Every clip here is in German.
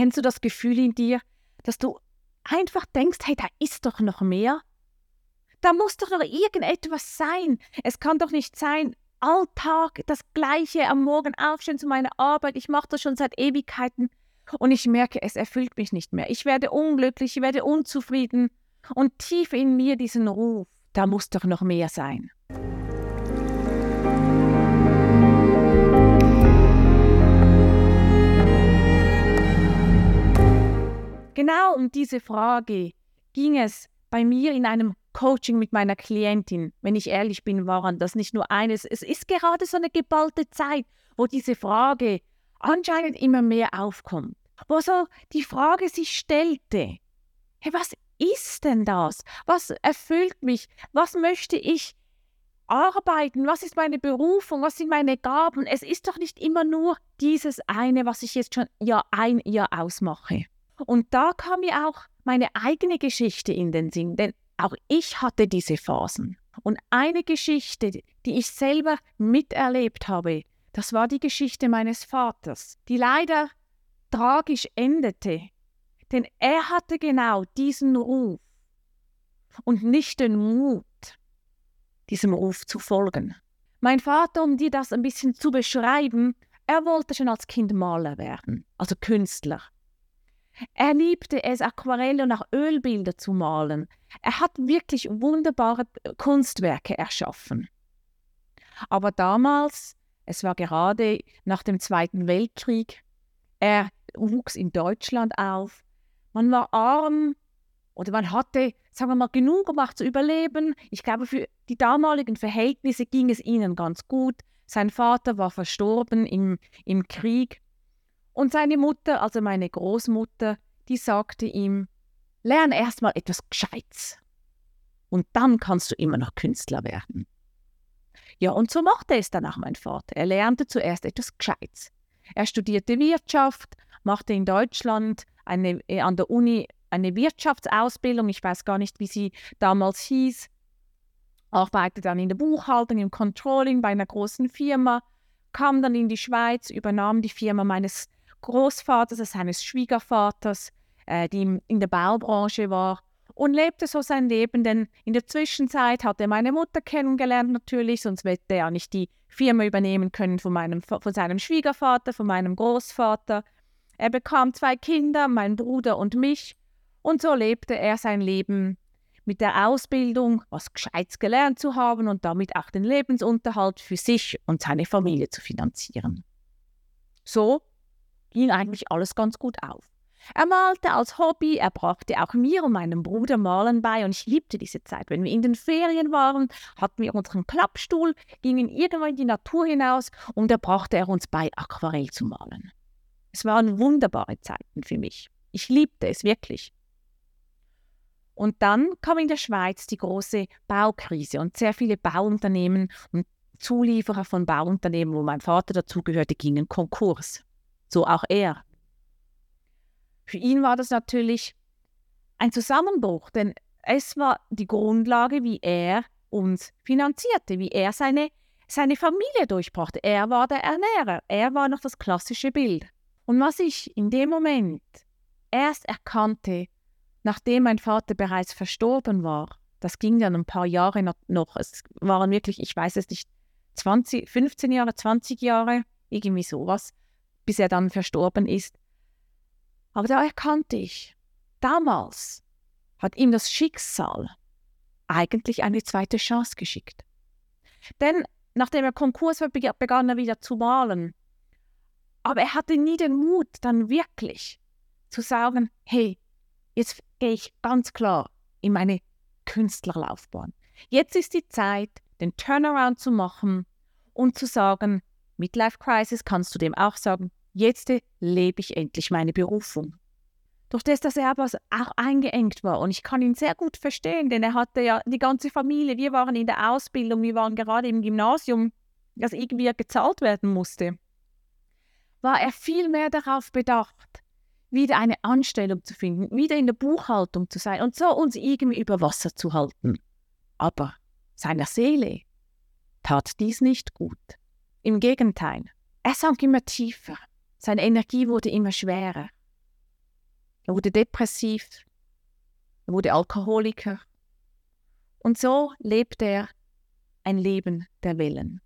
Kennst du das Gefühl in dir, dass du einfach denkst, hey, da ist doch noch mehr? Da muss doch noch irgendetwas sein. Es kann doch nicht sein, Alltag das Gleiche am Morgen aufstehen zu meiner Arbeit. Ich mache das schon seit Ewigkeiten und ich merke, es erfüllt mich nicht mehr. Ich werde unglücklich, ich werde unzufrieden und tief in mir diesen Ruf, da muss doch noch mehr sein. Genau um diese Frage ging es bei mir in einem Coaching mit meiner Klientin. Wenn ich ehrlich bin, waren das nicht nur eines. Es ist gerade so eine geballte Zeit, wo diese Frage anscheinend immer mehr aufkommt. Wo so die Frage sich stellte, hey, was ist denn das? Was erfüllt mich? Was möchte ich arbeiten? Was ist meine Berufung? Was sind meine Gaben? Es ist doch nicht immer nur dieses eine, was ich jetzt schon Jahr ein Jahr ausmache. Und da kam mir auch meine eigene Geschichte in den Sinn, denn auch ich hatte diese Phasen. Und eine Geschichte, die ich selber miterlebt habe, das war die Geschichte meines Vaters, die leider tragisch endete. Denn er hatte genau diesen Ruf und nicht den Mut, diesem Ruf zu folgen. Mein Vater, um dir das ein bisschen zu beschreiben, er wollte schon als Kind Maler werden, also Künstler. Er liebte es, Aquarelle und auch Ölbilder zu malen. Er hat wirklich wunderbare Kunstwerke erschaffen. Aber damals, es war gerade nach dem Zweiten Weltkrieg, er wuchs in Deutschland auf, man war arm oder man hatte, sagen wir mal, genug gemacht zu überleben. Ich glaube, für die damaligen Verhältnisse ging es ihnen ganz gut. Sein Vater war verstorben im, im Krieg und seine Mutter, also meine Großmutter, die sagte ihm, lern erstmal etwas Gescheites. Und dann kannst du immer noch Künstler werden. Ja, und so machte es dann auch mein Vater. Er lernte zuerst etwas Gescheites. Er studierte Wirtschaft, machte in Deutschland eine, äh, an der Uni eine Wirtschaftsausbildung, ich weiß gar nicht, wie sie damals hieß, arbeitete dann in der Buchhaltung, im Controlling bei einer großen Firma, kam dann in die Schweiz, übernahm die Firma meines Großvaters, seines Schwiegervaters, äh, die in der Baubranche war und lebte so sein Leben, denn in der Zwischenzeit hat er meine Mutter kennengelernt natürlich, sonst hätte er nicht die Firma übernehmen können von, meinem, von seinem Schwiegervater, von meinem Großvater. Er bekam zwei Kinder, mein Bruder und mich, und so lebte er sein Leben mit der Ausbildung, was Gescheites gelernt zu haben und damit auch den Lebensunterhalt für sich und seine Familie zu finanzieren. So ging eigentlich alles ganz gut auf. Er malte als Hobby, er brachte auch mir und meinem Bruder Malen bei und ich liebte diese Zeit. Wenn wir in den Ferien waren, hatten wir unseren Klappstuhl, gingen irgendwann in die Natur hinaus und da brachte er uns bei, Aquarell zu malen. Es waren wunderbare Zeiten für mich. Ich liebte es wirklich. Und dann kam in der Schweiz die große Baukrise und sehr viele Bauunternehmen und Zulieferer von Bauunternehmen, wo mein Vater dazugehörte, gingen Konkurs so auch er. Für ihn war das natürlich ein Zusammenbruch, denn es war die Grundlage, wie er uns finanzierte, wie er seine, seine Familie durchbrachte. Er war der Ernährer, er war noch das klassische Bild. Und was ich in dem Moment erst erkannte, nachdem mein Vater bereits verstorben war, das ging dann ein paar Jahre noch, es waren wirklich, ich weiß es nicht, 20, 15 Jahre, 20 Jahre, irgendwie sowas, bis er dann verstorben ist. Aber da erkannte ich, damals hat ihm das Schicksal eigentlich eine zweite Chance geschickt. Denn nachdem er Konkurs war, begann er wieder zu malen. Aber er hatte nie den Mut, dann wirklich zu sagen, hey, jetzt gehe ich ganz klar in meine Künstlerlaufbahn. Jetzt ist die Zeit, den Turnaround zu machen und zu sagen, Midlife Crisis kannst du dem auch sagen, jetzt lebe ich endlich meine Berufung. Durch das, dass er aber auch eingeengt war. Und ich kann ihn sehr gut verstehen, denn er hatte ja die ganze Familie, wir waren in der Ausbildung, wir waren gerade im Gymnasium, das irgendwie gezahlt werden musste. War er viel mehr darauf bedacht, wieder eine Anstellung zu finden, wieder in der Buchhaltung zu sein und so uns irgendwie über Wasser zu halten. Aber seiner Seele tat dies nicht gut. Im Gegenteil, er sank immer tiefer. Seine Energie wurde immer schwerer. Er wurde depressiv, er wurde Alkoholiker. Und so lebte er ein Leben der Wellen,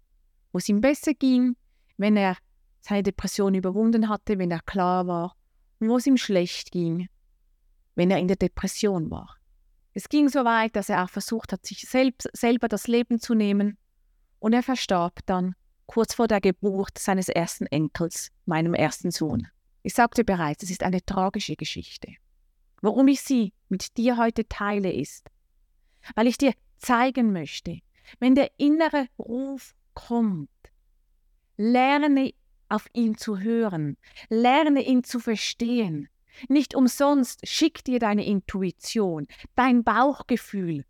wo es ihm besser ging, wenn er seine Depression überwunden hatte, wenn er klar war, und wo es ihm schlecht ging, wenn er in der Depression war. Es ging so weit, dass er auch versucht hat, sich selbst, selber das Leben zu nehmen, und er verstarb dann kurz vor der Geburt seines ersten Enkels, meinem ersten Sohn. Ich sagte bereits, es ist eine tragische Geschichte. Warum ich sie mit dir heute teile, ist, weil ich dir zeigen möchte, wenn der innere Ruf kommt, lerne auf ihn zu hören, lerne ihn zu verstehen. Nicht umsonst schick dir deine Intuition, dein Bauchgefühl,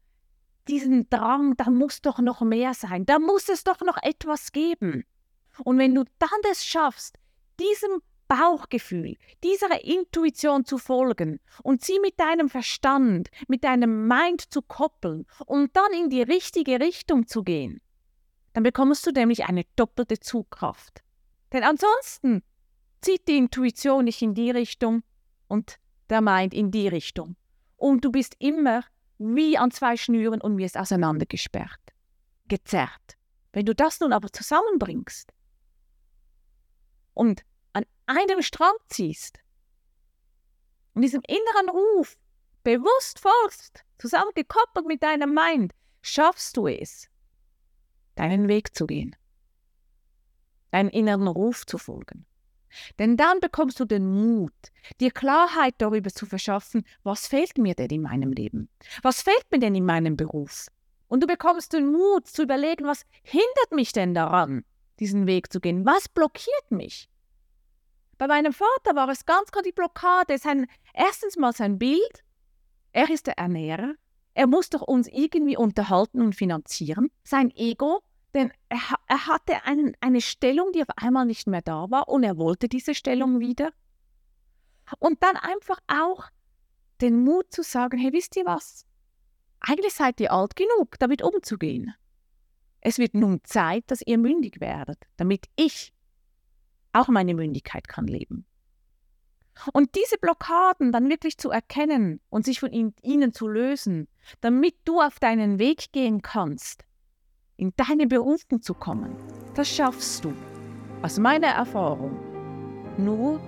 diesen Drang, da muss doch noch mehr sein, da muss es doch noch etwas geben. Und wenn du dann es schaffst, diesem Bauchgefühl, dieser Intuition zu folgen und sie mit deinem Verstand, mit deinem Mind zu koppeln und dann in die richtige Richtung zu gehen, dann bekommst du nämlich eine doppelte Zugkraft. Denn ansonsten zieht die Intuition nicht in die Richtung und der Mind in die Richtung. Und du bist immer wie an zwei Schnüren und wirst auseinandergesperrt, gezerrt. Wenn du das nun aber zusammenbringst und an einem Strang ziehst und diesem inneren Ruf bewusst folgst, zusammengekoppelt mit deinem Mind, schaffst du es, deinen Weg zu gehen, deinen inneren Ruf zu folgen. Denn dann bekommst du den Mut, dir Klarheit darüber zu verschaffen, was fehlt mir denn in meinem Leben? Was fehlt mir denn in meinem Beruf? Und du bekommst den Mut zu überlegen, was hindert mich denn daran, diesen Weg zu gehen? Was blockiert mich? Bei meinem Vater war es ganz klar die Blockade. Sein, erstens mal sein Bild. Er ist der Ernährer. Er muss doch uns irgendwie unterhalten und finanzieren. Sein Ego denn er, er hatte einen, eine Stellung, die auf einmal nicht mehr da war und er wollte diese Stellung wieder. Und dann einfach auch den Mut zu sagen, hey, wisst ihr was? Eigentlich seid ihr alt genug, damit umzugehen. Es wird nun Zeit, dass ihr mündig werdet, damit ich auch meine Mündigkeit kann leben. Und diese Blockaden dann wirklich zu erkennen und sich von ihnen zu lösen, damit du auf deinen Weg gehen kannst, in deine Berufung zu kommen, das schaffst du, aus meiner Erfahrung, nur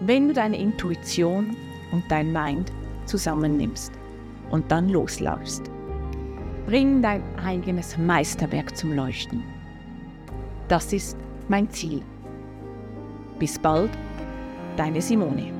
wenn du deine Intuition und dein Mind zusammennimmst und dann losläufst. Bring dein eigenes Meisterwerk zum Leuchten. Das ist mein Ziel. Bis bald, deine Simone.